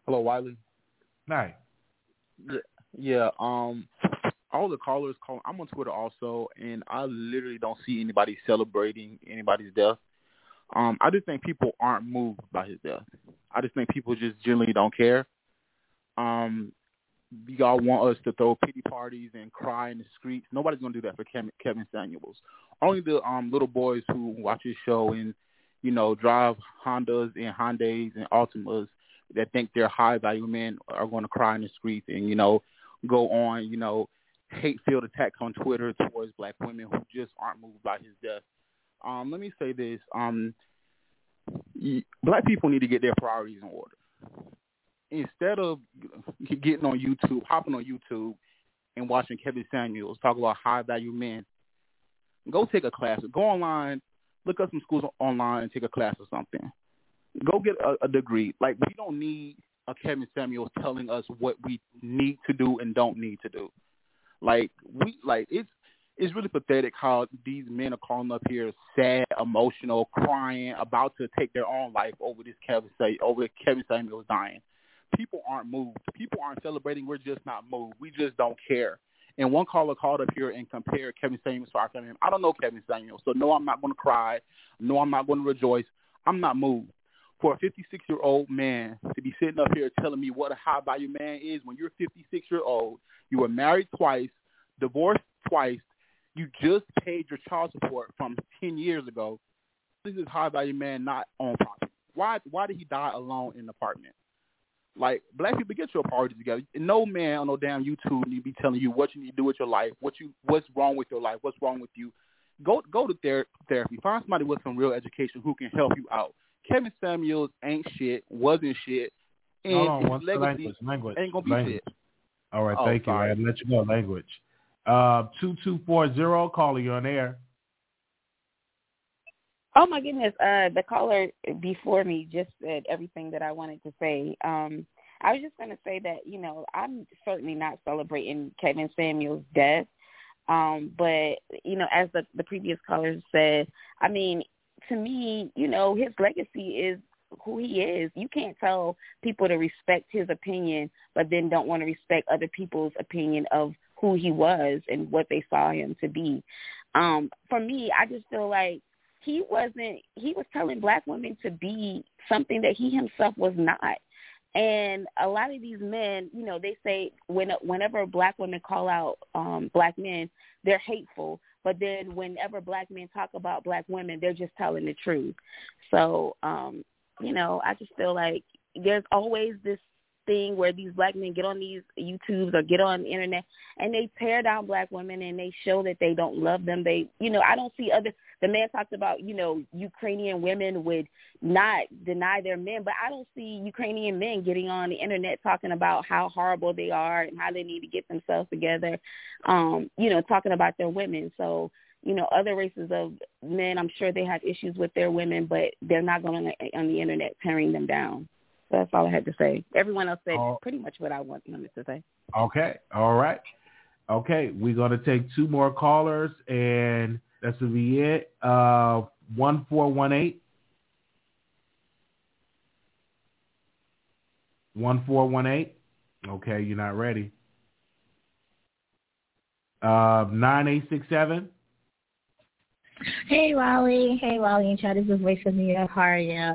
Hello, Wiley.
Hi.
Yeah, yeah. Um, all the callers call. I'm on Twitter also, and I literally don't see anybody celebrating anybody's death. Um, I just think people aren't moved by his death. I just think people just generally don't care. Um, y'all want us to throw pity parties and cry in the streets. Nobody's gonna do that for Kevin, Kevin Samuels. Only the um little boys who watch his show and you know drive Hondas and Hyundais and Altimas that think they're high value men are going to cry in the streets and you know go on you know hate-filled attacks on Twitter towards black women who just aren't moved by his death. Um, let me say this: um, black people need to get their priorities in order. Instead of getting on YouTube, hopping on YouTube, and watching Kevin Samuels talk about high-value men, go take a class. Go online, look up some schools online, and take a class or something. Go get a, a degree. Like we don't need a Kevin Samuels telling us what we need to do and don't need to do. Like we like it's it's really pathetic how these men are calling up here sad, emotional, crying, about to take their own life over this Kevin say over Kevin Samuels dying. People aren't moved. People aren't celebrating. We're just not moved. We just don't care. And one caller called up here and compared Kevin Samuels to our family. I don't know Kevin Samuels, so no, I'm not going to cry. No, I'm not going to rejoice. I'm not moved. For a 56 year old man to be sitting up here telling me what a high value man is when you're 56 year old, you were married twice, divorced twice, you just paid your child support from 10 years ago. This is high value man not on property. Why why did he die alone in an apartment? Like black people get your priorities together. No man on no damn YouTube need to be telling you what you need to do with your life, what you what's wrong with your life, what's wrong with you. Go go to ther- therapy. Find somebody with some real education who can help you out. Kevin Samuels ain't shit, wasn't shit, and
Hold on,
his legacy
language, language,
ain't gonna be
language.
shit.
All right,
Oh,
thank
sorry.
you. I had to let you go. language. Uh, two two four zero. Caller, you on air.
Oh my goodness, uh the caller before me just said everything that I wanted to say. Um I was just gonna say that, you know, I'm certainly not celebrating Kevin Samuel's death. Um, but, you know, as the the previous caller said, I mean, to me, you know, his legacy is who he is. You can't tell people to respect his opinion but then don't want to respect other people's opinion of who he was and what they saw him to be. Um, for me, I just feel like he wasn't he was telling black women to be something that he himself was not. And a lot of these men you know they say when whenever black women call out um black men they're hateful. But then whenever black men talk about black women they're just telling the truth. So um you know i just feel like there's always this thing where these black men get on these YouTubes or get on the internet and they tear down black women and they show that they don't love them. They, you know, I don't see other. The man talked about, you know, Ukrainian women would not deny their men, but I don't see Ukrainian men getting on the internet talking about how horrible they are and how they need to get themselves together. Um, you know, talking about their women. So you know, other races of men, I'm sure they have issues with their women, but they're not going on the, on the internet tearing them down. So that's all I had to say. Everyone else said
Oh.
pretty much what I want- wanted to say.
Okay. All right. Okay. We're gonna take two more callers, and that's gonna be it. Uh, one four one eight. One four one eight. Okay, you're not ready. Uh, nine eight six seven.
Hey Wally, hey Wally and Chad, this is Voice of New York. How are you?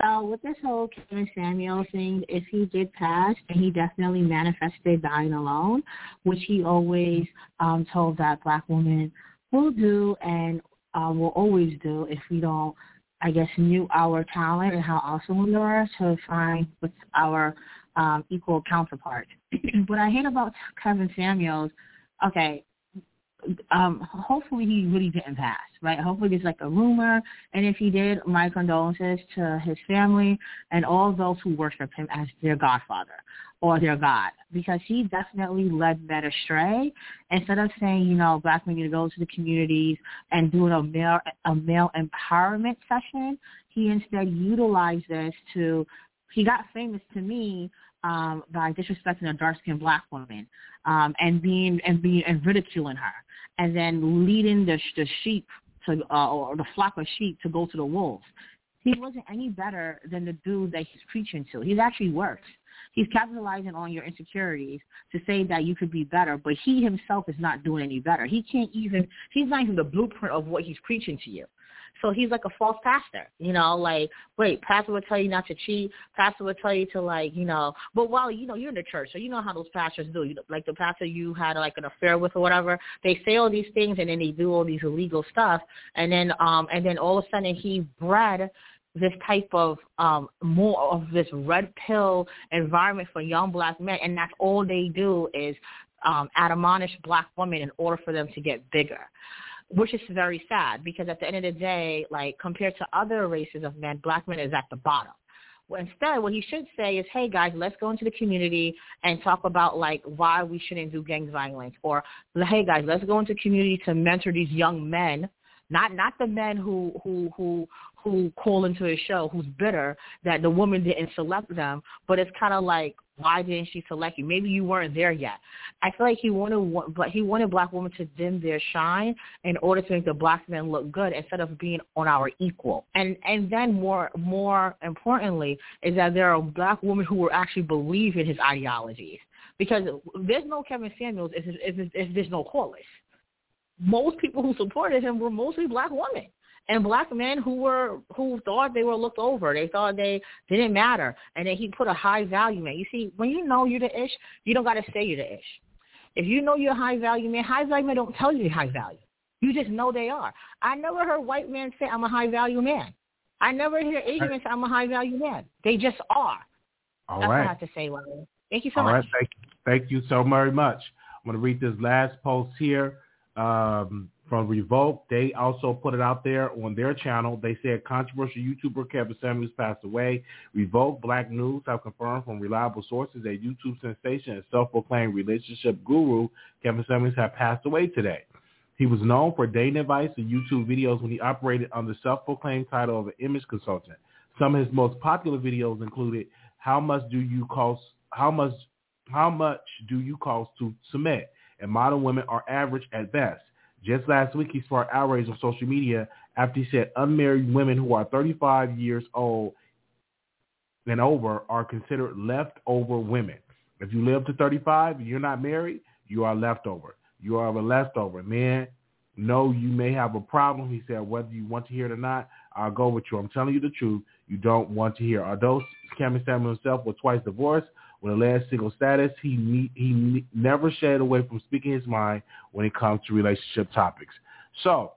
So with this whole Kevin Samuel thing, if he did pass, and he definitely manifested dying alone, which he always um, told that black woman will do and uh, will always do if we don't, I guess, knew our talent and how awesome we are to find with our um, equal counterpart. (clears throat) what I hate about Kevin Samuels, okay, um hopefully he really didn't pass right? Hopefully it's like a rumor. And if he did my condolences to his family and all those who worship him as their godfather or their god. Because he definitely led men astray. Instead of saying you know black men need to go to the communities and doing a male a male empowerment session he instead utilized this to he got famous to me um, by disrespecting a dark skinned black woman um, and being and being and ridiculing her, and then leading the the sheep to uh, or the flock of sheep to go to the wolves. He wasn't any better than the dude that he's preaching to. He's actually worse. He's capitalizing on your insecurities to say that you could be better, but he himself is not doing any better. He can't even. He's not even the blueprint of what he's preaching to you. So he's like a false pastor, you know, like, wait, pastor would tell you not to cheat. Pastor would tell you to like, you know, but while, you know, you're in the church, so you know how those pastors do. You know, like the pastor you had like an affair with or whatever, they say all these things and then they do all these illegal stuff. And then, um, and then all of a sudden he bred this type of um more of this red pill environment for young black men and that's all they do is um admonish black women in order for them to get bigger which is very sad because at the end of the day, like compared to other races of men, black men is at the bottom. Well, instead, what he should say is, hey guys, let's go into the community and talk about like why we shouldn't do gang violence, or hey guys, let's go into community to mentor these young men, not not the men who who who who call into his show who's bitter that the woman didn't select them, but it's kind of like why didn't she select you? Maybe you weren't there yet. I feel like he wanted, but he wanted black women to dim their shine in order to make the black men look good instead of being on our equal. And and then more more importantly is that there are black women who will actually believe in his ideologies because there's no Kevin Samuels if, if, if there's no Corliss. Most people who supported him were mostly black women and black men who were who thought they were looked over. They thought they didn't matter, and then he put a high value man. You see, when you know you're the ish, you don't got to say you're the ish. If you know you're a high value man, high value men don't tell you high value. You just know they are. I never heard white men say I'm a high value man. I never hear Asian men say I'm a high value man. They just are.
All
That's
right.
I have to say, Larry. Thank you so
All
much.
right. Thank, thank you so very much. I'm going to read this last post here um, from Revolt. They also put it out there on their channel. They said controversial YouTuber Kevin Samuels passed away. Revolt Black News have confirmed from reliable sources that YouTube sensation and self-proclaimed relationship guru Kevin Samuels have passed away today. He was known for dating advice and YouTube videos when he operated under the self-proclaimed title of an image consultant. Some of his most popular videos included "How much do you cost? How much? How much do you cost to submit?" and "Modern women are average at best." Just last week, he sparked outrage on social media after he said unmarried women who are 35 years old and over are considered leftover women. If you live to 35 and you're not married, you are leftover. You are a leftover. Man, no, you may have a problem. He said, whether you want to hear it or not, I'll go with you. I'm telling you the truth. You don't want to hear. Although Cameron Samuel himself was twice divorced, with a last single status, he he never shied away from speaking his mind when it comes to relationship topics. So,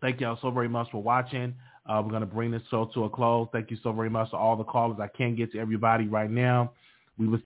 thank y'all so very much for watching. Uh, we're to bring this show to a close. Thank you so very much to all the callers. I can't get to everybody right now. We was